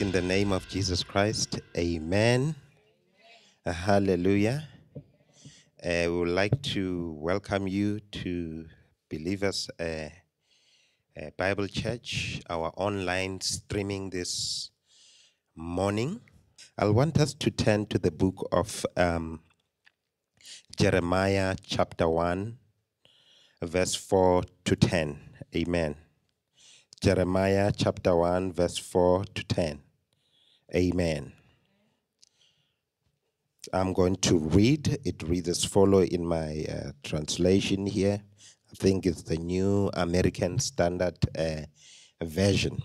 In the name of Jesus Christ. Amen. Uh, Hallelujah. Uh, we would like to welcome you to Believers uh, uh, Bible Church, our online streaming this morning. I want us to turn to the book of um, Jeremiah, chapter 1, verse 4 to 10. Amen. Jeremiah chapter 1, verse 4 to 10. Amen. I'm going to read. It reads as follow in my uh, translation here. I think it's the New American Standard uh, Version.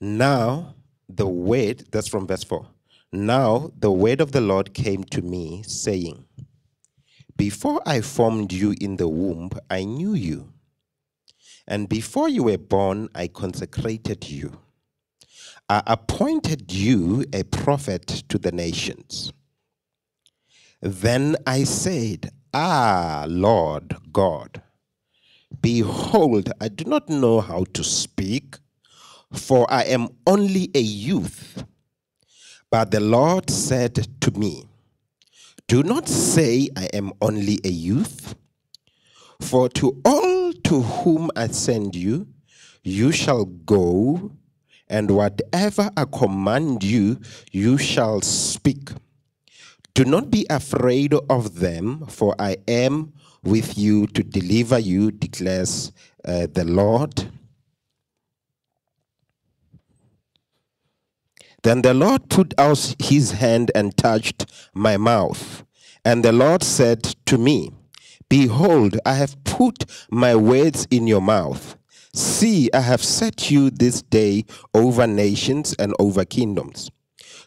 Now, the word, that's from verse 4. Now, the word of the Lord came to me, saying, Before I formed you in the womb, I knew you. And before you were born, I consecrated you. I appointed you a prophet to the nations. Then I said, Ah, Lord God, behold, I do not know how to speak, for I am only a youth. But the Lord said to me, Do not say I am only a youth, for to all to whom I send you, you shall go, and whatever I command you, you shall speak. Do not be afraid of them, for I am with you to deliver you, declares uh, the Lord. Then the Lord put out his hand and touched my mouth. And the Lord said to me, Behold, I have put my words in your mouth. See, I have set you this day over nations and over kingdoms,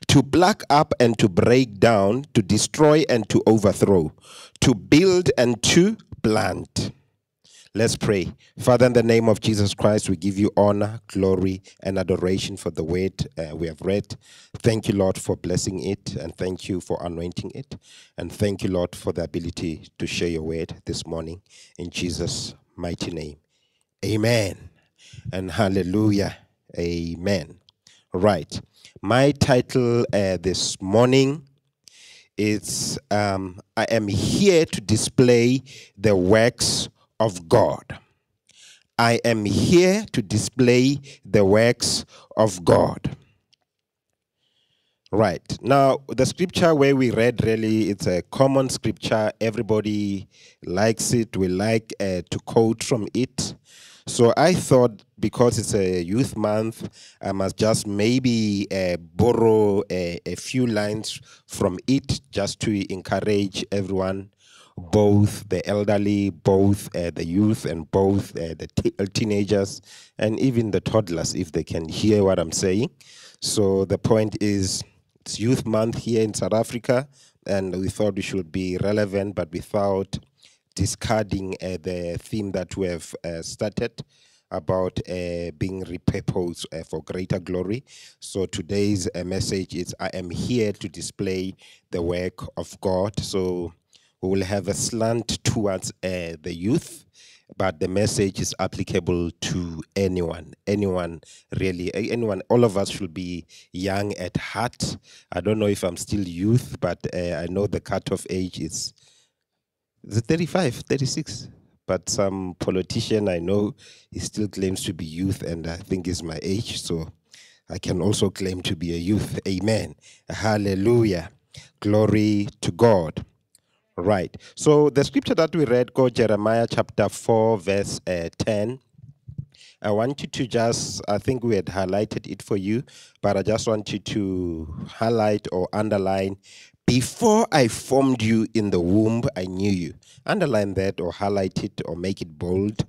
to pluck up and to break down, to destroy and to overthrow, to build and to plant. Let's pray. Father, in the name of Jesus Christ, we give you honor, glory, and adoration for the word uh, we have read. Thank you, Lord, for blessing it, and thank you for anointing it. And thank you, Lord, for the ability to share your word this morning. In Jesus' mighty name. Amen. And hallelujah. Amen. Right. My title uh, this morning is um, I am here to display the works of God. I am here to display the works of God. Right. Now, the scripture where we read really, it's a common scripture. Everybody likes it. We like uh, to quote from it. So I thought because it's a youth month, I must just maybe uh, borrow a, a few lines from it just to encourage everyone both the elderly, both uh, the youth, and both uh, the t- teenagers, and even the toddlers, if they can hear what I'm saying. So the point is, it's Youth Month here in South Africa, and we thought we should be relevant, but without discarding uh, the theme that we have uh, started about uh, being repurposed uh, for greater glory. So today's uh, message is I am here to display the work of God. So we will have a slant towards uh, the youth, but the message is applicable to anyone. Anyone, really, anyone. All of us should be young at heart. I don't know if I'm still youth, but uh, I know the cutoff age is is it 35, 36? But some politician I know he still claims to be youth, and I think is my age, so I can also claim to be a youth. Amen. Hallelujah. Glory to God. Right. So the scripture that we read, go Jeremiah chapter 4, verse uh, 10. I want you to just, I think we had highlighted it for you, but I just want you to highlight or underline, before I formed you in the womb, I knew you. Underline that or highlight it or make it bold.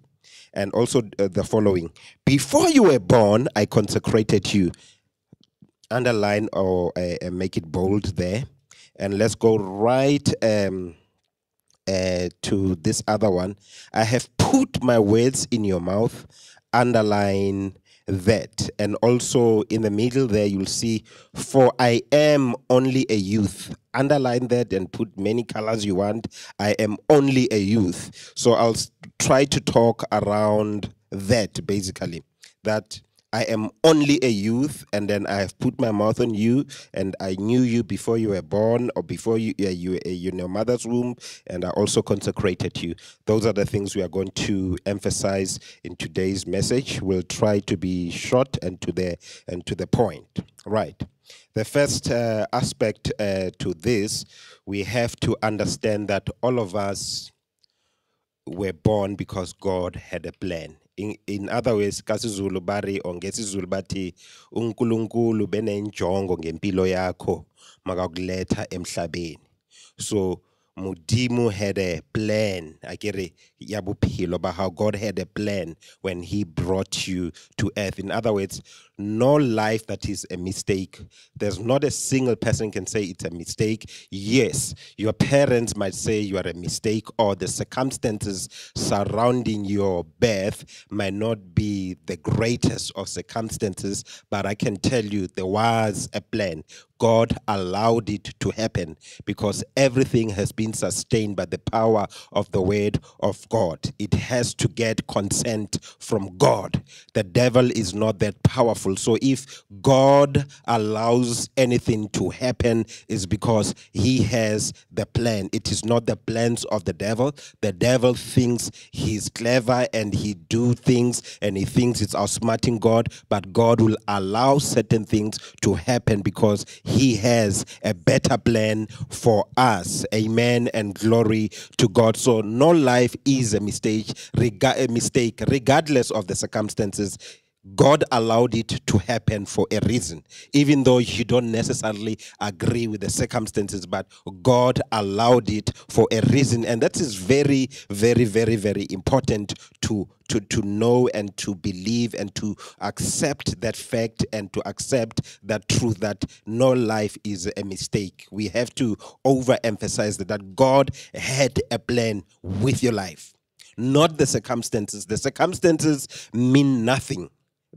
And also uh, the following Before you were born, I consecrated you. Underline or uh, uh, make it bold there. And let's go right um, uh, to this other one. I have put my words in your mouth. Underline that. And also in the middle there, you'll see, for I am only a youth. Underline that and put many colors you want. I am only a youth. So I'll try to talk around that basically. That I am only a youth, and then I have put my mouth on you, and I knew you before you were born or before you, uh, you were in your mother's womb, and I also consecrated you. Those are the things we are going to emphasize in today's message. We'll try to be short and to the and to the point. Right. The first uh, aspect uh, to this, we have to understand that all of us were born because God had a plan in, other words kasizulu bari or ngesizulu bathi uNkulunkulu benenjongo ngempilo yakho makakuletha emhlabeni so Mudimu had a plan, it, yabuphilo, about how God had a plan when He brought you to earth. In other words, no life that is a mistake. There's not a single person can say it's a mistake. Yes, your parents might say you are a mistake, or the circumstances surrounding your birth might not be the greatest of circumstances, but I can tell you there was a plan. God allowed it to happen because everything has been sustained by the power of the word of God. It has to get consent from God. The devil is not that powerful. So if God allows anything to happen, is because he has the plan. It is not the plans of the devil. The devil thinks he's clever and he do things and he thinks it's outsmarting God, but God will allow certain things to happen because he has a better plan for us. Amen and glory to God. So no life is a mistake, rega- a mistake regardless of the circumstances. God allowed it to happen for a reason, even though you don't necessarily agree with the circumstances, but God allowed it for a reason. And that is very, very, very, very important to, to, to know and to believe and to accept that fact and to accept that truth that no life is a mistake. We have to overemphasize that, that God had a plan with your life. Not the circumstances. The circumstances mean nothing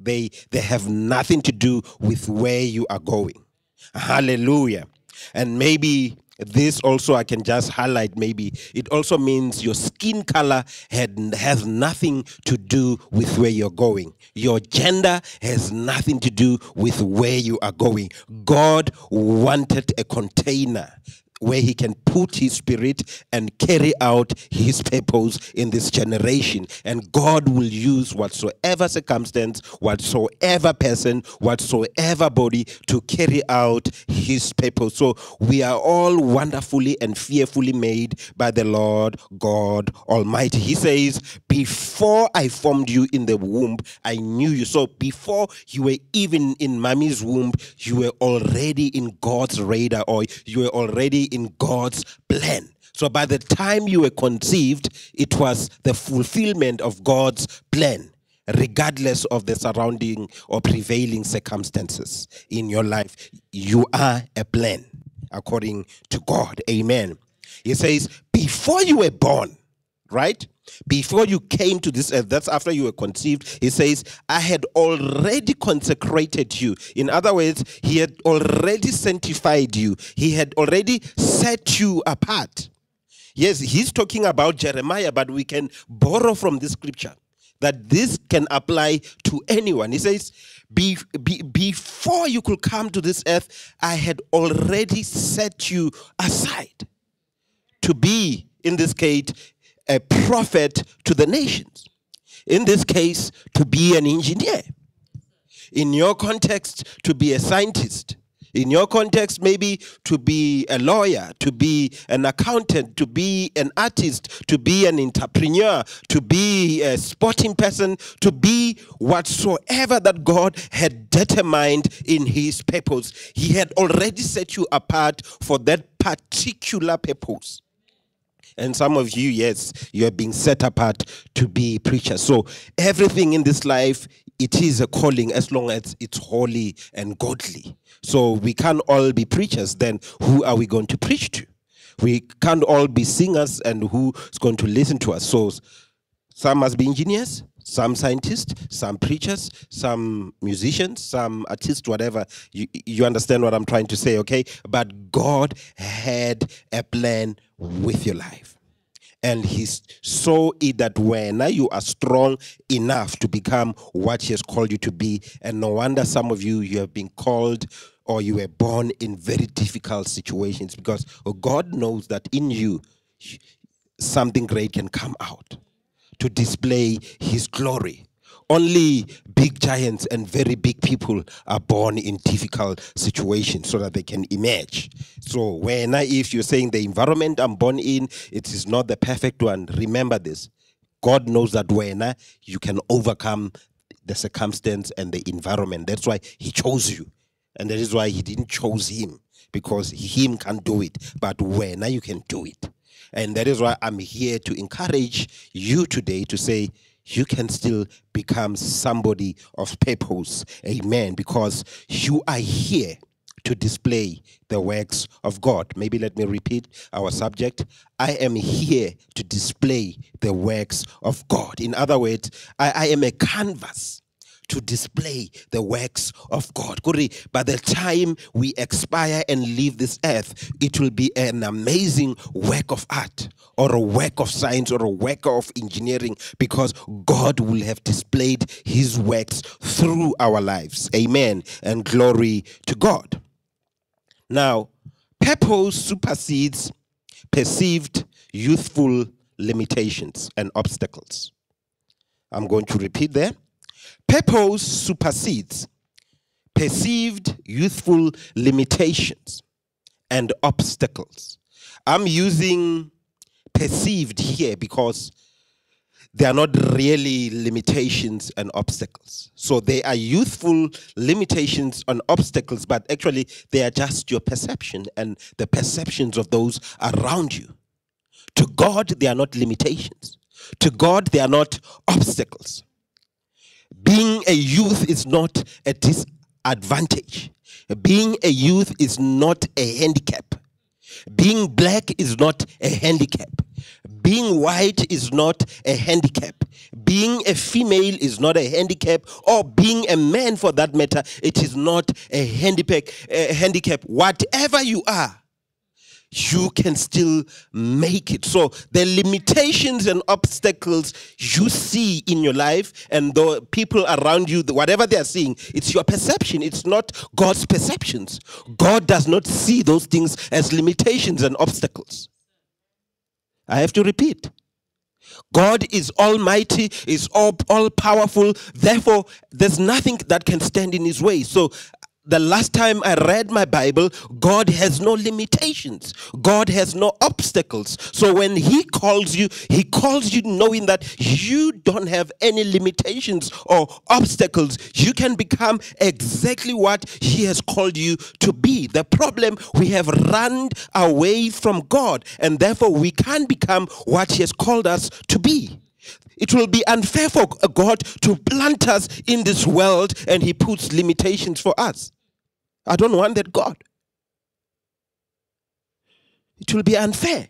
they they have nothing to do with where you are going. Hallelujah. And maybe this also I can just highlight maybe it also means your skin color had has nothing to do with where you're going. Your gender has nothing to do with where you are going. God wanted a container where he can put his spirit and carry out his purpose in this generation. And God will use whatsoever circumstance, whatsoever person, whatsoever body to carry out his purpose. So we are all wonderfully and fearfully made by the Lord God Almighty. He says, Before I formed you in the womb, I knew you. So before you were even in mommy's womb, you were already in God's radar or you were already in God's plan. So by the time you were conceived, it was the fulfillment of God's plan, regardless of the surrounding or prevailing circumstances in your life. You are a plan according to God. Amen. He says, before you were born, right? Before you came to this earth, that's after you were conceived, he says, I had already consecrated you. In other words, he had already sanctified you, he had already set you apart. Yes, he's talking about Jeremiah, but we can borrow from this scripture that this can apply to anyone. He says, be, be, Before you could come to this earth, I had already set you aside to be, in this case, a prophet to the nations. In this case, to be an engineer. In your context, to be a scientist. In your context, maybe to be a lawyer, to be an accountant, to be an artist, to be an entrepreneur, to be a sporting person, to be whatsoever that God had determined in His purpose. He had already set you apart for that particular purpose. And some of you, yes, you are being set apart to be preachers. So everything in this life, it is a calling as long as it's holy and godly. So we can't all be preachers. Then who are we going to preach to? We can't all be singers, and who's going to listen to us? So some must be engineers, some scientists, some preachers, some musicians, some artists, whatever. You, you understand what I'm trying to say, okay? But God had a plan with your life. And he saw it that when you are strong enough to become what he has called you to be, and no wonder some of you you have been called or you were born in very difficult situations because oh, God knows that in you something great can come out to display his glory. Only big giants and very big people are born in difficult situations so that they can emerge. So, when I, if you're saying the environment I'm born in, it is not the perfect one, remember this. God knows that when uh, you can overcome the circumstance and the environment. That's why He chose you. And that is why He didn't choose Him, because Him can't do it. But when uh, you can do it. And that is why I'm here to encourage you today to say, you can still become somebody of purpose. Amen. Because you are here to display the works of God. Maybe let me repeat our subject. I am here to display the works of God. In other words, I, I am a canvas to display the works of God. By the time we expire and leave this earth, it will be an amazing work of art or a work of science or a work of engineering because God will have displayed his works through our lives. Amen. And glory to God. Now, purpose supersedes perceived youthful limitations and obstacles. I'm going to repeat there. Purpose supersedes perceived youthful limitations and obstacles. I'm using perceived here because they are not really limitations and obstacles. So they are youthful limitations and obstacles, but actually they are just your perception and the perceptions of those around you. To God, they are not limitations. To God, they are not obstacles being a youth is not a disadvantage. Being a youth is not a handicap. Being black is not a handicap. Being white is not a handicap. Being a female is not a handicap, or being a man for that matter, it is not a handicap. A handicap. Whatever you are, you can still make it. So the limitations and obstacles you see in your life and the people around you, whatever they are seeing, it's your perception. It's not God's perceptions. God does not see those things as limitations and obstacles. I have to repeat. God is almighty, is all, all powerful. Therefore, there's nothing that can stand in his way. So the last time I read my Bible, God has no limitations. God has no obstacles. So when He calls you, He calls you knowing that you don't have any limitations or obstacles. You can become exactly what He has called you to be. The problem, we have run away from God, and therefore we can't become what He has called us to be. It will be unfair for God to plant us in this world and He puts limitations for us. I don't want that God. It will be unfair.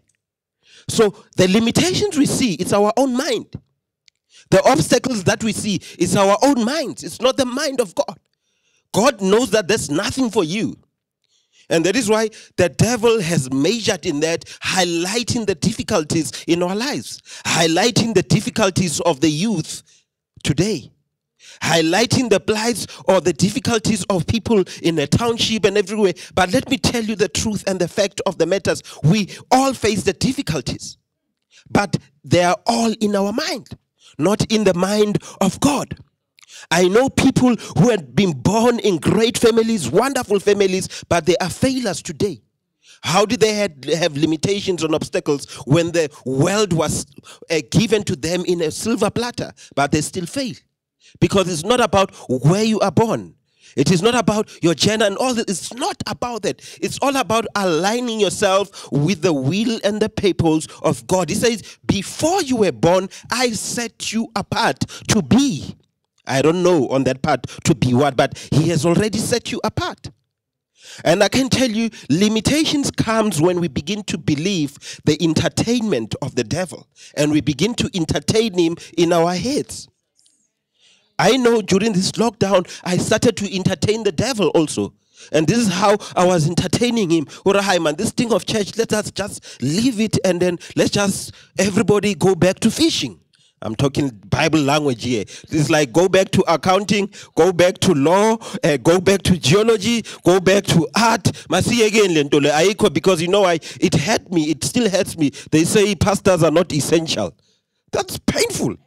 So the limitations we see, it's our own mind. The obstacles that we see is our own minds. It's not the mind of God. God knows that there's nothing for you. And that is why the devil has measured in that, highlighting the difficulties in our lives, highlighting the difficulties of the youth today highlighting the plights or the difficulties of people in a township and everywhere. But let me tell you the truth and the fact of the matters. We all face the difficulties, but they are all in our mind, not in the mind of God. I know people who had been born in great families, wonderful families, but they are failures today. How did they have limitations and obstacles when the world was uh, given to them in a silver platter, but they still fail? Because it's not about where you are born. It is not about your gender and all that. It's not about that. It's all about aligning yourself with the will and the purpose of God. He says, Before you were born, I set you apart to be. I don't know on that part to be what, but He has already set you apart. And I can tell you, limitations comes when we begin to believe the entertainment of the devil and we begin to entertain him in our heads. I know during this lockdown, I started to entertain the devil also. And this is how I was entertaining him. Hi man, this thing of church, let us just leave it and then let's just everybody go back to fishing. I'm talking Bible language here. It's like go back to accounting, go back to law, uh, go back to geology, go back to art. Again because you know I it hurt me. It still hurts me. They say pastors are not essential. That's painful.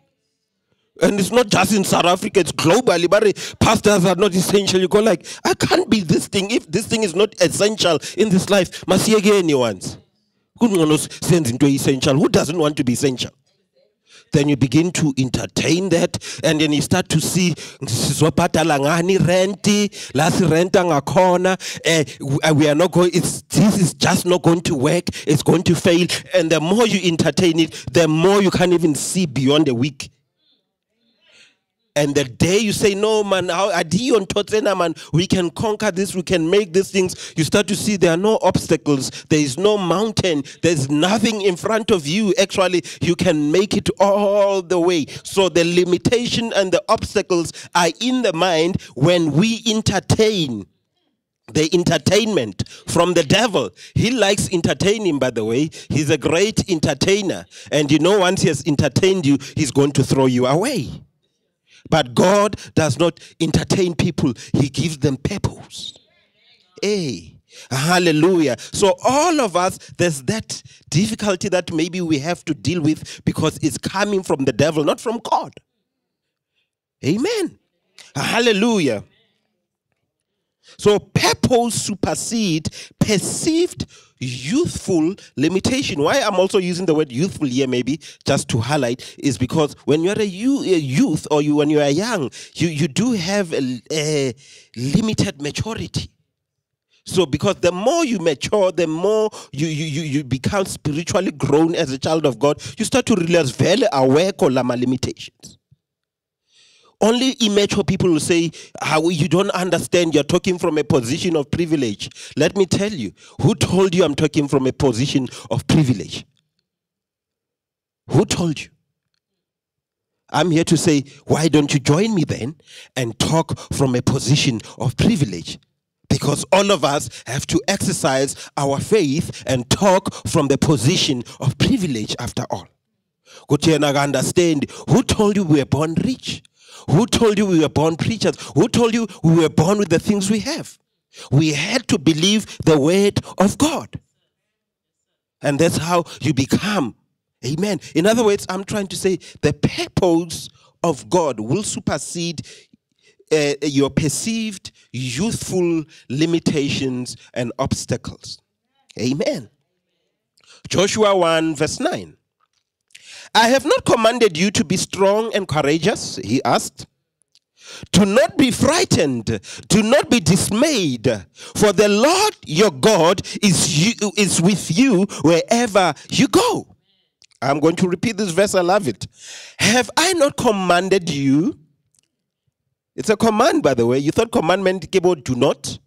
And it's not just in South Africa, it's globally. But pastors are not essential. You go like, I can't be this thing if this thing is not essential in this life. Must Masi again, ones. essential. Who doesn't want to be essential? then you begin to entertain that and then you start to see sizobhadala ngani renti la sirenta ngakhona eh we are not going it's this is just not going to work it's going to fail and the more you entertain it the more you can't even see beyond a week and the day you say, No, man, how Adion Totsena, man, we can conquer this, we can make these things, you start to see there are no obstacles, there is no mountain, there's nothing in front of you. Actually, you can make it all the way. So the limitation and the obstacles are in the mind when we entertain the entertainment from the devil. He likes entertaining, by the way. He's a great entertainer. And you know, once he has entertained you, he's going to throw you away. But God does not entertain people, He gives them purpose. Hey. Hallelujah. So, all of us, there's that difficulty that maybe we have to deal with because it's coming from the devil, not from God. Amen. Hallelujah. So, purpose supersede perceived youthful limitation. Why I'm also using the word youthful here, maybe just to highlight, is because when you're a, youth or you when you are young, you, you do have a, a limited maturity. So, because the more you mature, the more you, you, you, become spiritually grown as a child of God, you start to realize very aware of limitations. Only immature people will say, How you don't understand, you're talking from a position of privilege. Let me tell you, who told you I'm talking from a position of privilege? Who told you? I'm here to say, why don't you join me then and talk from a position of privilege? Because all of us have to exercise our faith and talk from the position of privilege after all. Go to Naga understand who told you we were born rich? Who told you we were born preachers? Who told you we were born with the things we have? We had to believe the word of God. And that's how you become. Amen. In other words, I'm trying to say the purpose of God will supersede uh, your perceived youthful limitations and obstacles. Amen. Joshua 1, verse 9. I have not commanded you to be strong and courageous, he asked. Do not be frightened, do not be dismayed, for the Lord your God is, you, is with you wherever you go. I'm going to repeat this verse, I love it. Have I not commanded you? It's a command, by the way. You thought commandment about do not?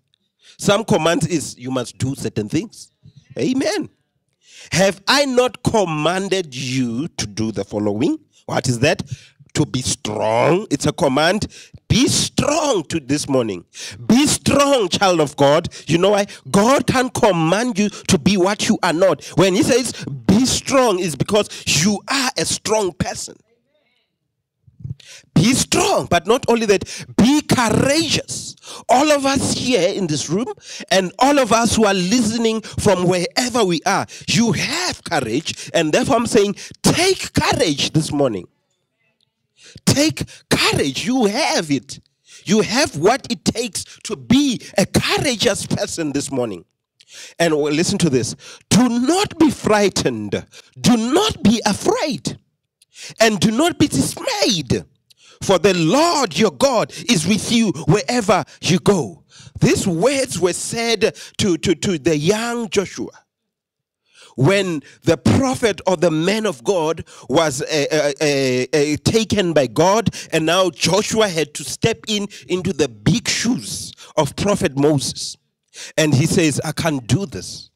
Some commands is you must do certain things. Amen. Have I not commanded you to do the following? What is that? To be strong. It's a command. Be strong to this morning. Be strong, child of God. You know why? God can command you to be what you are not. When He says be strong, is because you are a strong person. Be strong, but not only that, be courageous. All of us here in this room and all of us who are listening from wherever we are, you have courage. And therefore, I'm saying, take courage this morning. Take courage. You have it. You have what it takes to be a courageous person this morning. And listen to this do not be frightened, do not be afraid, and do not be dismayed for the Lord your God is with you wherever you go. These words were said to, to, to the young Joshua when the prophet or the man of God was uh, uh, uh, taken by God, and now Joshua had to step in into the big shoes of prophet Moses. And he says, I can't do this.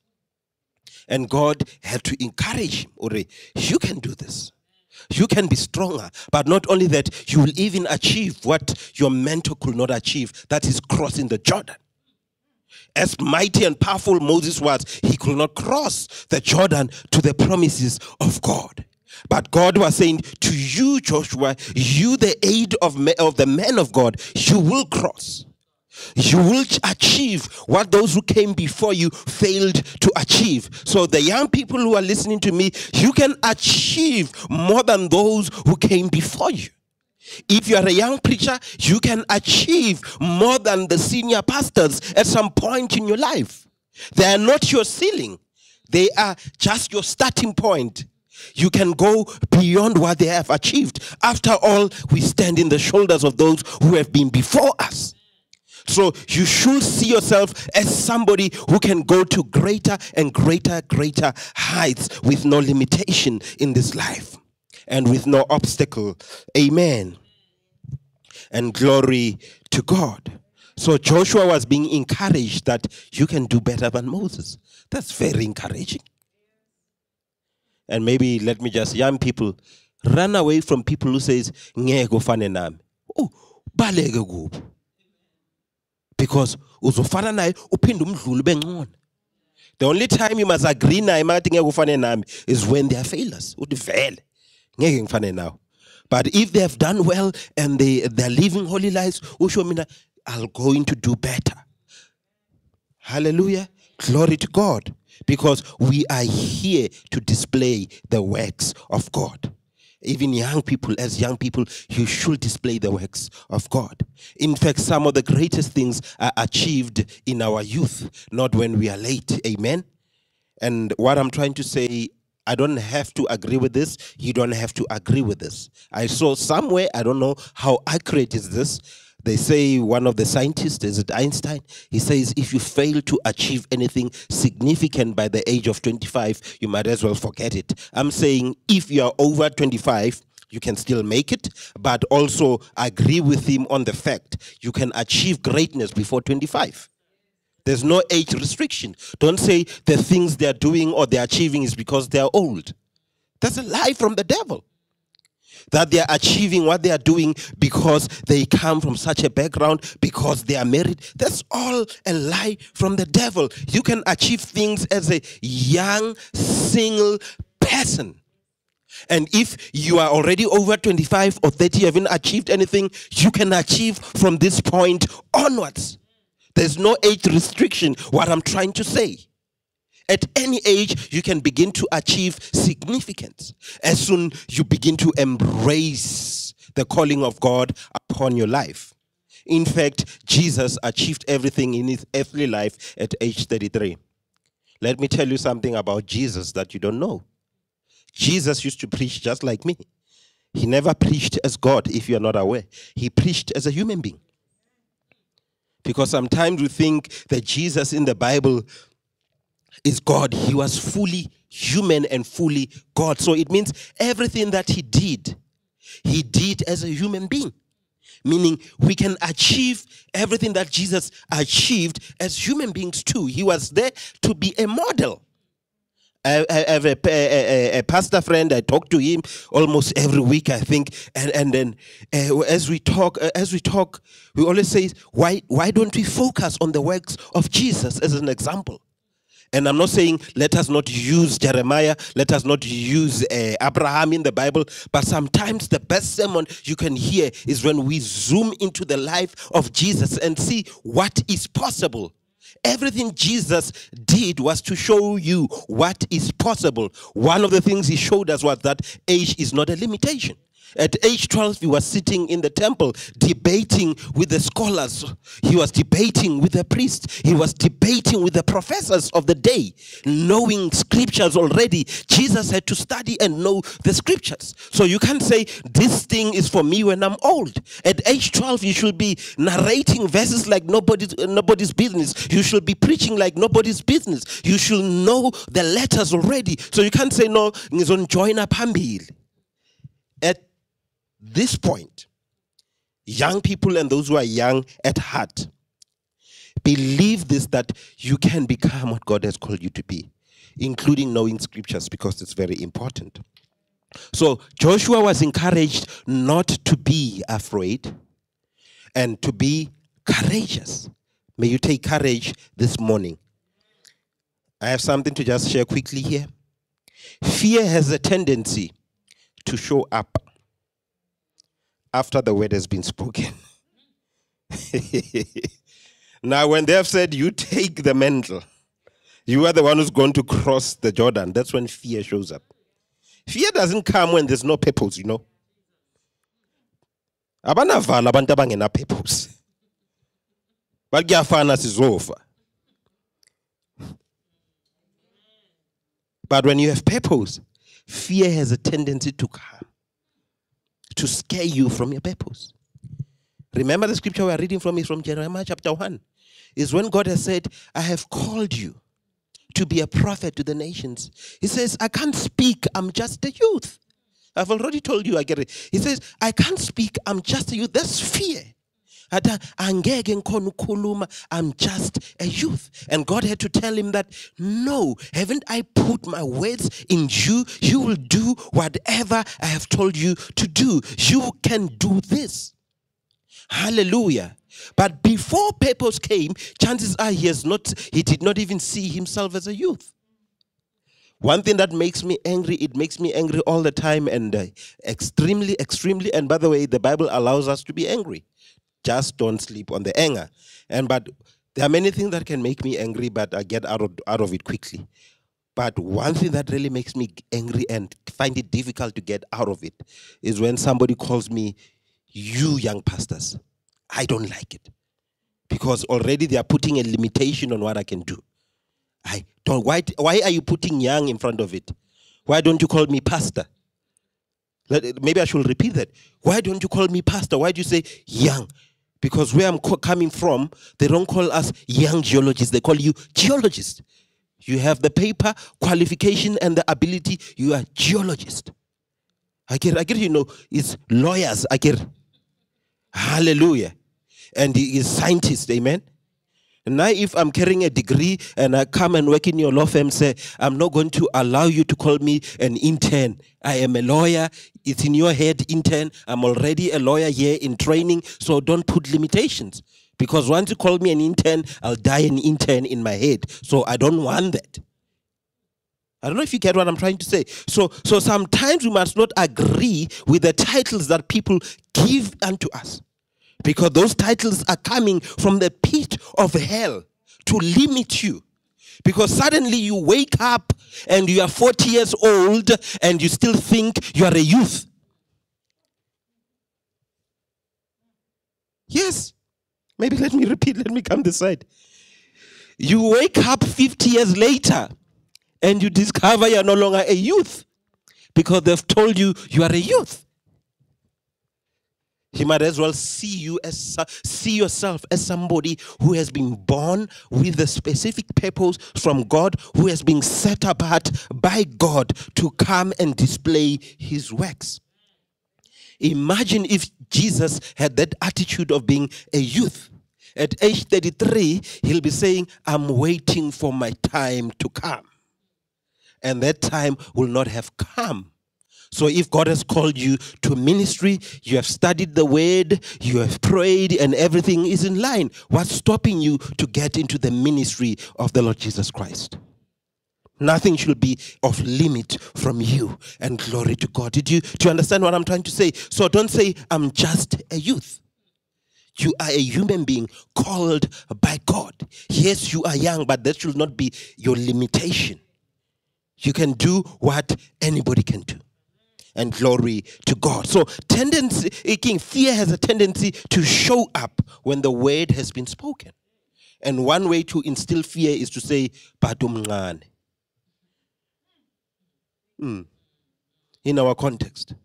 And God had to encourage him, Ore, you can do this. You can be stronger. But not only that, you will even achieve what your mentor could not achieve that is crossing the Jordan. As mighty and powerful Moses was, he could not cross the Jordan to the promises of God. But God was saying to you, Joshua, you, the aide of, of the man of God, you will cross. You will achieve what those who came before you failed to achieve. So, the young people who are listening to me, you can achieve more than those who came before you. If you are a young preacher, you can achieve more than the senior pastors at some point in your life. They are not your ceiling, they are just your starting point. You can go beyond what they have achieved. After all, we stand in the shoulders of those who have been before us. So you should see yourself as somebody who can go to greater and greater, greater heights with no limitation in this life and with no obstacle. Amen. And glory to God. So Joshua was being encouraged that you can do better than Moses. That's very encouraging. And maybe let me just young people run away from people who says. Oh, baleke kuphi? Because uzofana naye uphinde umdlule bengcono. The only time you must agree naye makathi ngeke ufane nami is when they are failures. Uthi vele ngeke ngifane nawe. But if they have done well and they they're living holy lives, usho mina I'll going to do better. Hallelujah. Glory to God because we are here to display the works of God. Even young people, as young people, you should display the works of God. In fact, some of the greatest things are achieved in our youth, not when we are late. Amen. And what I'm trying to say, I don't have to agree with this. You don't have to agree with this. I saw somewhere, I don't know how accurate is this, they say one of the scientists, is it Einstein? He says if you fail to achieve anything significant by the age of 25, you might as well forget it. I'm saying if you are over 25, you can still make it, but also agree with him on the fact you can achieve greatness before 25. There's no age restriction. Don't say the things they're doing or they're achieving is because they're old. That's a lie from the devil that they are achieving what they are doing because they come from such a background, because they are married. That's all a lie from the devil. You can achieve things as a young, single person. And if you are already over 25 or 30, you haven't achieved anything, you can achieve from this point onwards. There's no age restriction, what I'm trying to say. At any age, you can begin to achieve significance. As soon you begin to embrace the calling of God upon your life. In fact, Jesus achieved everything in his earthly life at age 33. Let me tell you something about Jesus that you don't know. Jesus used to preach just like me. He never preached as God, if you're not aware. He preached as a human being. Because sometimes we think that Jesus in the Bible is God. He was fully human and fully God. So it means everything that he did, he did as a human being. Meaning we can achieve everything that Jesus achieved as human beings too. He was there to be a model. I, have a, a, a, pastor friend. I talk to him almost every week, I think. And and then uh, as we talk, uh, as we talk, we always say, why why don't we focus on the works of Jesus as an example? And I'm not saying let us not use Jeremiah, let us not use uh, Abraham in the Bible, but sometimes the best sermon you can hear is when we zoom into the life of Jesus and see what is possible. Everything Jesus did was to show you what is possible. One of the things he showed us was that age is not a limitation. At age 12, he was sitting in the temple debating with the scholars. He was debating with the priests. He was debating with the professors of the day, knowing scriptures already. Jesus had to study and know the scriptures. So you can't say, This thing is for me when I'm old. At age 12, you should be narrating verses like nobody's, nobody's business. You should be preaching like nobody's business. You should know the letters already. So you can't say, No, join up At this point, young people and those who are young at heart, believe this that you can become what God has called you to be, including knowing scriptures because it's very important. So Joshua was encouraged not to be afraid and to be courageous. May you take courage this morning. I have something to just share quickly here. Fear has a tendency to show up after the word has been spoken. now, when they have said, You take the mantle, you are the one who's going to cross the Jordan, that's when fear shows up. Fear doesn't come when there's no purpose, you know. sizofa but when you have purpose fear has a tendency to come to scare you from your purpose remember the scripture we are reading from is from jeremiah chapter 1 is when god has said i have called you to be a prophet to the nations. He says, I can't speak, I'm just a youth. I've already told you I get it. He says, I can't speak, I'm just a youth. That's fear. I'm just a youth. And God had to tell him that, no, haven't I put my words in you? You will do whatever I have told you to do. You can do this. Hallelujah. But before purpose came, chances are he has not, he did not even see himself as a youth. One thing that makes me angry, it makes me angry all the time and uh, extremely, extremely. And by the way, the Bible allows us to be angry. Just don't sleep on the anger. And but there are many things that can make me angry, but I get out of out of it quickly. But one thing that really makes me angry and find it difficult to get out of it is when somebody calls me, "You young pastors." I don't like it because already they are putting a limitation on what I can do. I don't. Why? Why are you putting young in front of it? Why don't you call me pastor? Maybe I should repeat that. Why don't you call me pastor? Why do you say young? Because where I'm co- coming from, they don't call us young geologists. They call you geologist. You have the paper qualification and the ability. You are geologist. I get. I get. You know, it's lawyers. I get. Hallelujah and he is scientist. Amen. Now, if I'm carrying a degree and I come and work in your law firm, say, I'm not going to allow you to call me an intern. I am a lawyer. It's in your head, intern. I'm already a lawyer here in training, so don't put limitations. Because once you call me an intern, I'll die an intern in my head. So I don't want that. I don't know if you get what I'm trying to say. So, so sometimes we must not agree with the titles that people give unto us because those titles are coming from the pit of hell to limit you. Because suddenly you wake up and you are 40 years old and you still think you are a youth. Yes. Maybe let me repeat, let me come this side. You wake up 50 years later and you discover you're no longer a youth because they've told you you are a youth. He might as well see you as see yourself as somebody who has been born with a specific purpose from God, who has been set apart by God to come and display his works. Imagine if Jesus had that attitude of being a youth. At age 33, he'll be saying, I'm waiting for my time to come. And that time will not have come so if God has called you to ministry, you have studied the word, you have prayed, and everything is in line, what's stopping you to get into the ministry of the Lord Jesus Christ? Nothing should be of limit from you and glory to God. Did you do you understand what I'm trying to say? So don't say I'm just a youth. You are a human being called by God. Yes, you are young, but that should not be your limitation. You can do what anybody can do and glory to God. So, tendency, king, fear has a tendency to show up when the word has been spoken. And one way to instill fear is to say, Badumngane. Hmm. In our context.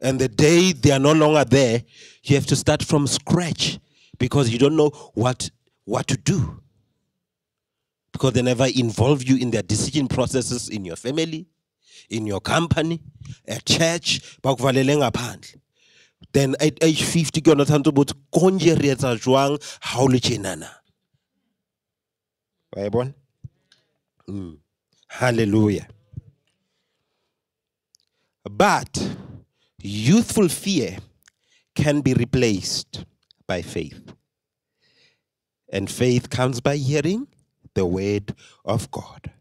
And the day they are no longer there, you have to start from scratch because you don't know what, what to do. Because they never involve you in their decision processes in your family, in your company a church bakuvalele ngaphandle then at age 50 ke yona tshwanetse botse konje re etsa jwang ha o le wa e mm. hallelujah But youthful fear can be replaced by faith. And faith comes by hearing the word of God.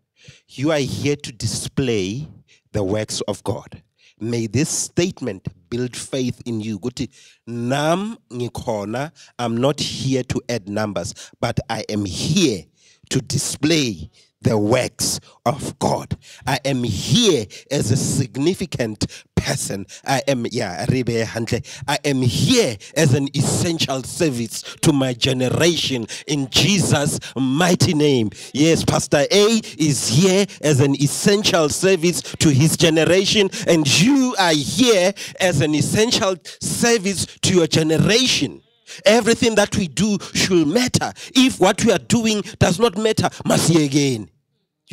You are here to display the works of God. May this statement build faith in you. Guti nam ngikona. I'm not here to add numbers, but I am here to display the works of God. I am here as a significant person. I am yeah, I am here as an essential service to my generation in Jesus' mighty name. Yes, Pastor A is here as an essential service to his generation, and you are here as an essential service to your generation. Everything that we do should matter. If what we are doing does not matter, see again.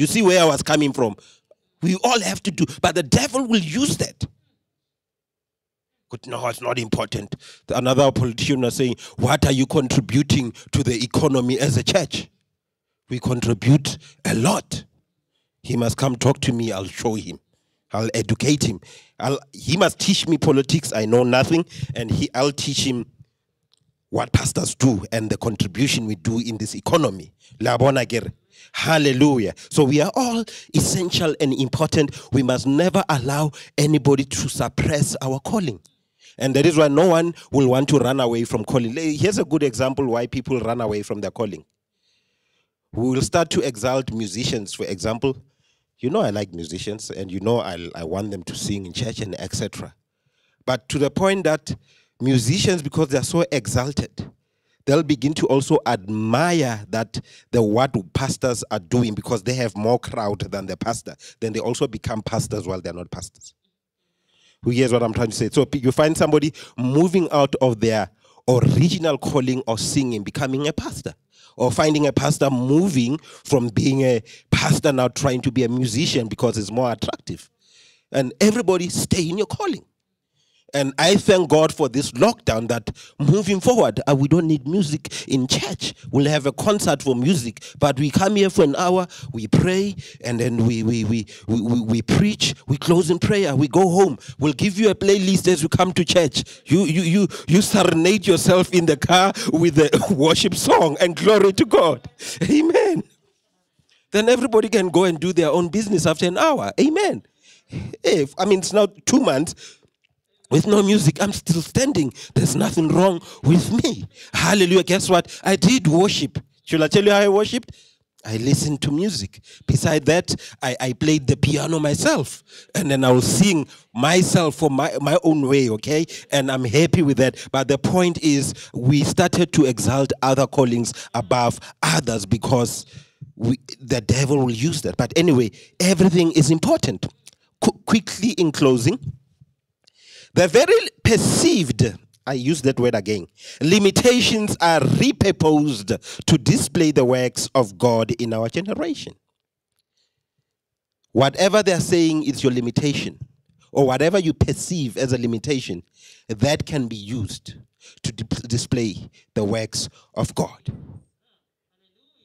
You see where I was coming from? We all have to do, but the devil will use that. But no, it's not important. Another politician was saying, What are you contributing to the economy as a church? We contribute a lot. He must come talk to me, I'll show him. I'll educate him. I'll, he must teach me politics. I know nothing, and he, I'll teach him what pastors do and the contribution we do in this economy. Hallelujah. So we are all essential and important. We must never allow anybody to suppress our calling. And that is why no one will want to run away from calling. Here's a good example why people run away from their calling. We will start to exalt musicians, for example. You know I like musicians, and you know I, I want them to sing in church and etc. But to the point that musicians, because they're so exalted, they'll begin to also admire that the what pastors are doing because they have more crowd than the pastor. Then they also become pastors while they're not pastors. Who hears what I'm trying to say? So you find somebody moving out of their original calling of singing, becoming a pastor. Or finding a pastor moving from being a pastor now trying to be a musician because it's more attractive. And everybody stay in your calling. And I thank God for this lockdown that moving forward, uh, we don't need music in church. We'll have a concert for music, but we come here for an hour, we pray, and then we, we, we, we, we, we preach, we close in prayer, we go home. We'll give you a playlist as you come to church. You, you, you, you serenade yourself in the car with a worship song and glory to God. Amen. Then everybody can go and do their own business after an hour. Amen. If, I mean, it's now two months with no music, I'm still standing. There's nothing wrong with me. Hallelujah. Guess what? I did worship. Should I tell you how I worshiped? I listened to music. Beside that, I, I played the piano myself. And then I will sing myself for my, my own way, okay? And I'm happy with that. But the point is, we started to exalt other callings above others because we, the devil will use that. But anyway, everything is important. Qu- quickly, in closing, the very perceived, I use that word again, limitations are repurposed to display the works of God in our generation. Whatever they're saying is your limitation, or whatever you perceive as a limitation, that can be used to di- display the works of God.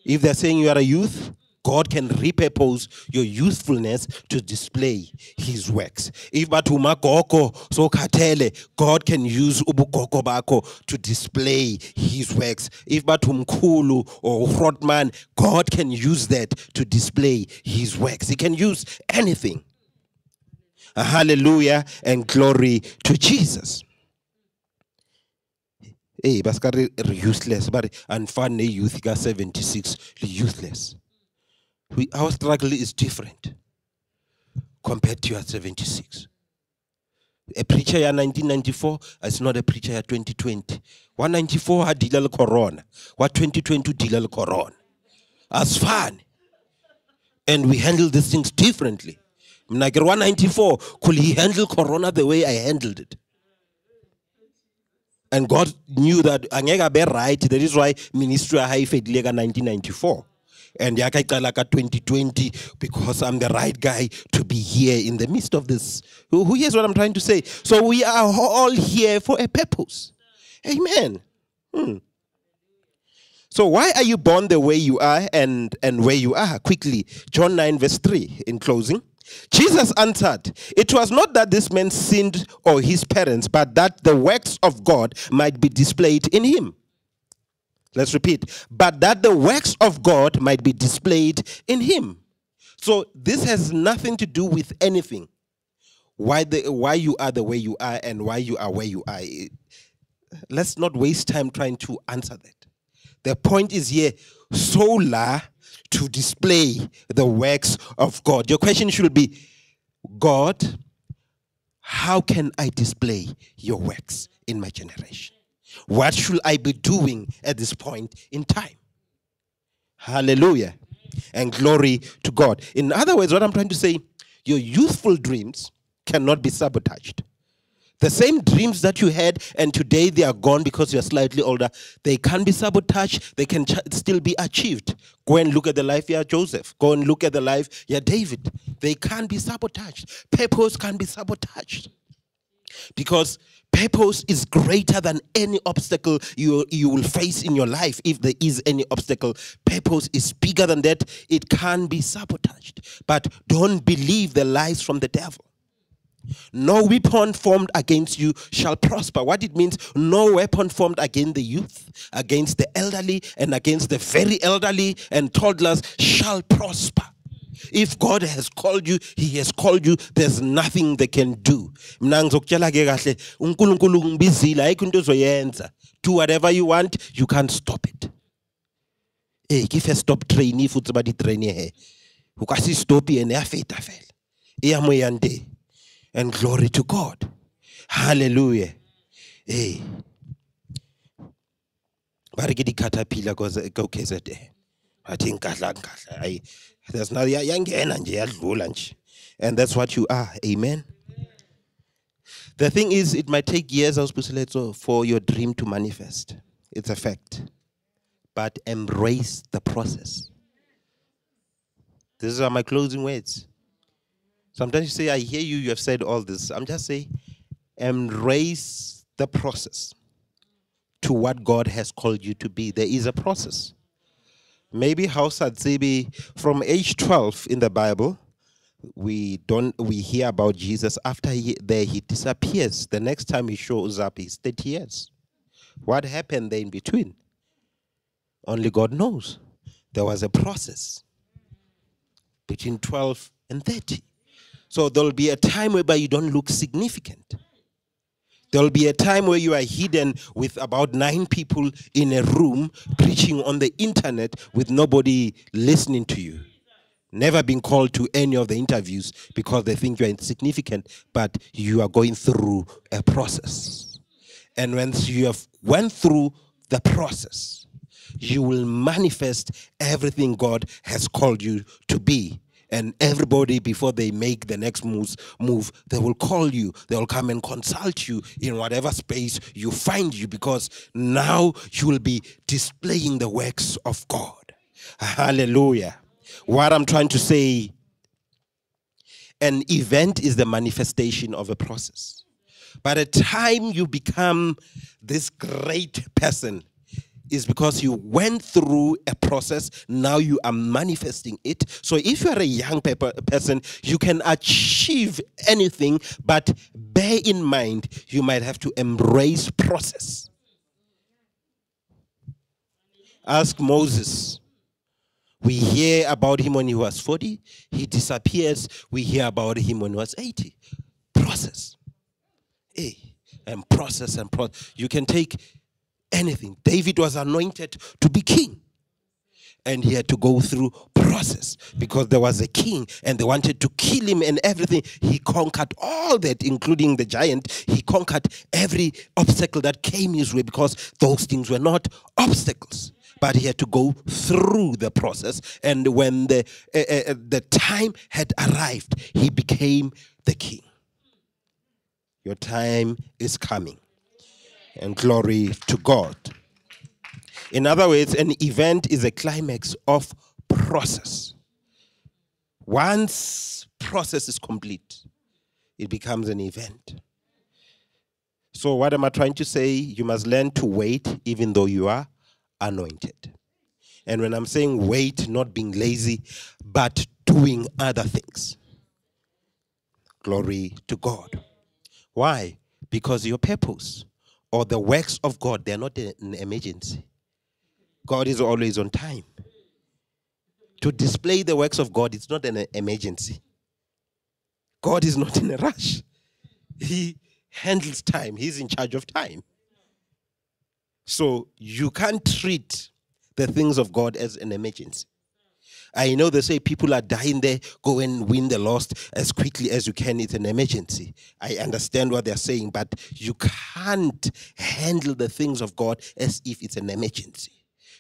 If they're saying you are a youth, God can repurpose your youthfulness to display his works. If batuma gogo so katele, God can use ubugogo bako to display his works. If batumkulu or Rotman, God can use that to display his works. He can use anything. Hallelujah and glory to Jesus. Hey, baskari useless, but and unfun youth got 76 useless we, our struggle is different compared to your 76. A preacher in 1994 is not a preacher in 2020. 194 had deal corona. What 2020 deal corona. As fun. And we handle these things differently. Like 194, could he handle corona the way I handled it? And God knew that angeka be right. That is why ministry high faith 1994 and yakaicala ka 2020 because I'm the right guy to be here in the midst of this. Who, who hears what I'm trying to say? So we are all here for a purpose. Amen. Hmm. So why are you born the way you are and, and where you are? Quickly, John 9, verse 3 in closing. Jesus answered, It was not that this man sinned or his parents, but that the works of God might be displayed in him. Let's repeat. But that the works of God might be displayed in him. So this has nothing to do with anything. Why the why you are the way you are and why you are where you are. Eh, let's not waste time trying to answer that. The point is here sola to display the works of God. Your question should be God, how can I display your works in my generation? What should I be doing at this point in time? Hallelujah. And glory to God. In other words, what I'm trying to say, your youthful dreams cannot be sabotaged. The same dreams that you had and today they are gone because you're slightly older, they can be sabotaged, they can ch- still be achieved. Go and look at the life of Joseph. Go and look at the life of David. They can be sabotaged. Purpose can be sabotaged. Because purpose is greater than any obstacle you, you will face in your life if there is any obstacle. Purpose is bigger than that. It can be sabotaged. But don't believe the lies from the devil. No weapon formed against you shall prosper. What it means, no weapon formed against the youth, against the elderly, and against the very elderly and toddlers shall prosper. If God has called you, He has called you, there's nothing they can do. Do whatever you want, you can't stop it. e ke fe stop train futhi ba di-traine he. O ka se stop ene ya feta fela. E ya and glory to God. halleluja e ba re ke di-caterpillar ko bathi nkahla nkahla hayi there's no yangena nje yadlula nje and that's what you are amen the thing is it might take years awusibusiletso for your dream to manifest it's a fact but embrace the process these are my closing words Sometimes you say, I hear you, you have said all this. I'm just saying, embrace the process to what God has called you to be. There is a process. Maybe Hausa Zibi, from age 12 in the Bible, we don't we hear about Jesus after he, there he disappears. The next time he shows up, he's 30 years. What happened there in between? Only God knows. There was a process between 12 and 30. So there'll be a time whereby you don't look significant. There'll be a time where you are hidden with about nine people in a room preaching on the internet with nobody listening to you. Never been called to any of the interviews because they think you're insignificant, but you are going through a process. And once you have went through the process, you will manifest everything God has called you to be and everybody before they make the next moves move they will call you. They will come and consult you in whatever space you find you because now you will be displaying the works of god. Hallelujah. What i'm trying to say an event is the manifestation of a process. By the time you become this great person is because you went through a process. Now you are manifesting it. So if you are a young person, you can achieve anything, but bear in mind you might have to embrace process. Ask Moses. We hear about him when he was 40. He disappears. We hear about him when he was 80. Process. Hey, and process and process. You can take anything. David was anointed to be king. And he had to go through process because there was a king and they wanted to kill him and everything. He conquered all that, including the giant. He conquered every obstacle that came his way because those things were not obstacles but he had to go through the process. And when the, uh, uh, the time had arrived, he became the king. Your time is coming and glory to God. In other words, an event is a climax of process. Once process is complete, it becomes an event. So, what am I trying to say? You must learn to wait even though you are anointed. And when I'm saying wait, not being lazy, but doing other things. Glory to God. Why? Because your purpose or the works of God, they're not an emergency. God is always on time. To display the works of God, it's not an emergency. God is not in a rush. He handles time, He's in charge of time. So you can't treat the things of God as an emergency. I know they say people are dying there, go and win the lost as quickly as you can. It's an emergency. I understand what they're saying, but you can't handle the things of God as if it's an emergency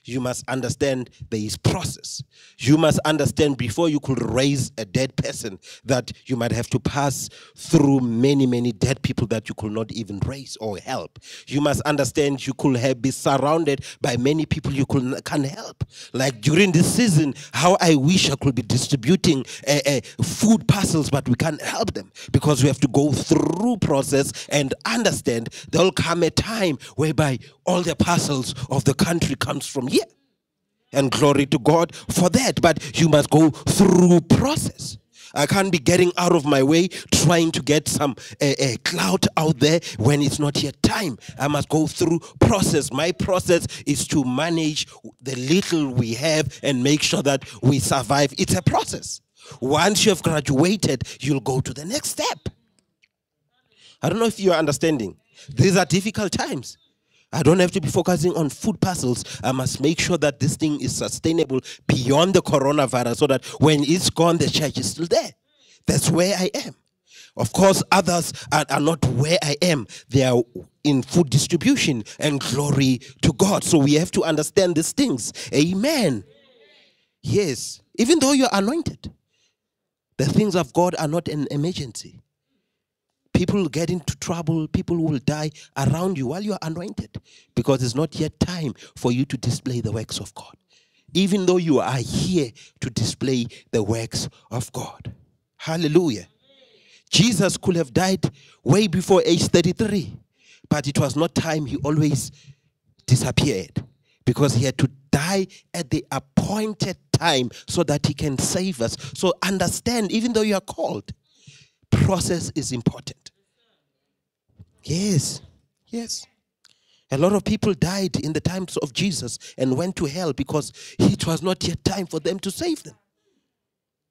you must understand there is process. You must understand before you could raise a dead person that you might have to pass through many, many dead people that you could not even raise or help. You must understand you could have be surrounded by many people you could can help. Like during this season, how I wish I could be distributing uh, uh, food parcels, but we can't help them because we have to go through process and understand there'll come a time whereby all the parcels of the country comes from here. And glory to God for that. But you must go through process. I can't be getting out of my way trying to get some uh, uh, clout out there when it's not yet time. I must go through process. My process is to manage the little we have and make sure that we survive. It's a process. Once you have graduated, you'll go to the next step. I don't know if you're understanding. These are difficult times. I don't have to be focusing on food parcels. I must make sure that this thing is sustainable beyond the coronavirus so that when it's gone, the church is still there. That's where I am. Of course, others are, are not where I am. They are in food distribution and glory to God. So we have to understand these things. Amen. Yes. Even though you're anointed, the things of God are not an emergency. People get into trouble, people will die around you while you are anointed because it's not yet time for you to display the works of God. Even though you are here to display the works of God. Hallelujah. Jesus could have died way before age 33, but it was not time. He always disappeared because he had to die at the appointed time so that he can save us. So understand, even though you are called, process is important. Yes, yes. A lot of people died in the times of Jesus and went to hell because it was not yet time for them to save them.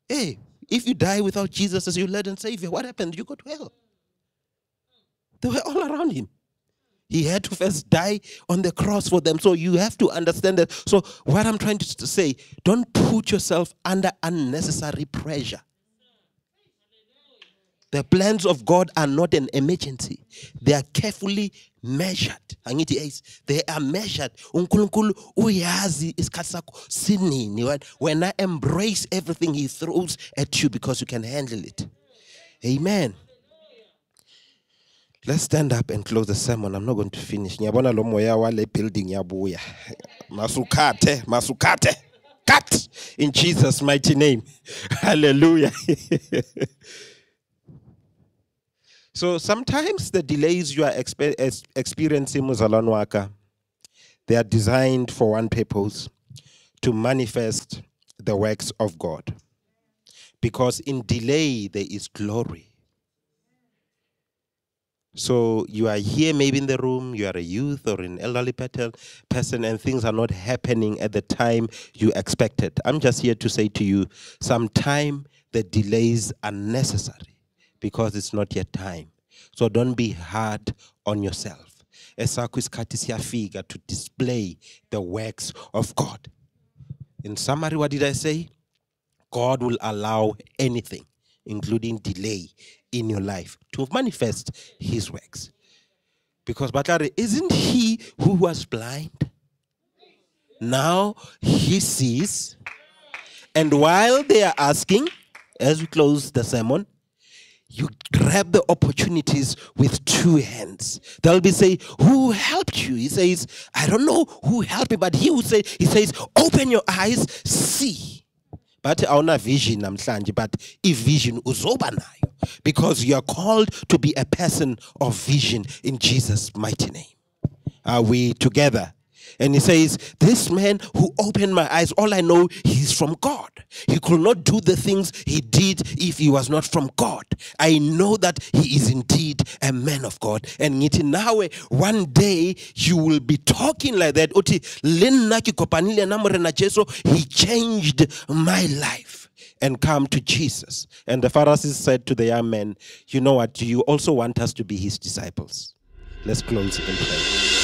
Hey, if you die without Jesus as your Lord and Savior, what happened? You go to hell. They were all around him. He had to first die on the cross for them. So you have to understand that. So, what I'm trying to say, don't put yourself under unnecessary pressure. The plans of God are not an emergency. They are carefully measured. Angithi ace, they are measured. sinini. When I embrace everything he throws at you because you can handle it. Amen. Let's stand up and close the sermon. I'm not going to finish. Ngiyabona lo wale building yabuya. Masukate, masukate. Cut in Jesus mighty name. Hallelujah. So sometimes the delays you are expe- experiencing, Muzalwanwaka, they are designed for one purpose to manifest the works of God. Because in delay, there is glory. So you are here, maybe in the room, you are a youth or an elderly person, and things are not happening at the time you expected. I'm just here to say to you, sometime the delays are necessary because it's not yet time. So don't be hard on yourself. Esakho isikhathi siyafika to display the works of God. In summary, what did I say? God will allow anything, including delay in your life, to manifest his works. Because Batlare, isn't he who was blind? Now he sees. And while they are asking, as we close the sermon, you grab the opportunities with two hands. They'll be say, "Who helped you?" He says, "I don't know who helped me, but he will say, he says, open your eyes, see." But awuna vision namhlanje, but a vision uzoba nayo because you are called to be a person of vision in Jesus' mighty name. Are we together? And he says, This man who opened my eyes, all I know, he's from God. He could not do the things he did if he was not from God. I know that he is indeed a man of God. And now, one day you will be talking like that. He changed my life and come to Jesus. And the Pharisees said to the young man, You know what? You also want us to be his disciples? Let's close in prayer.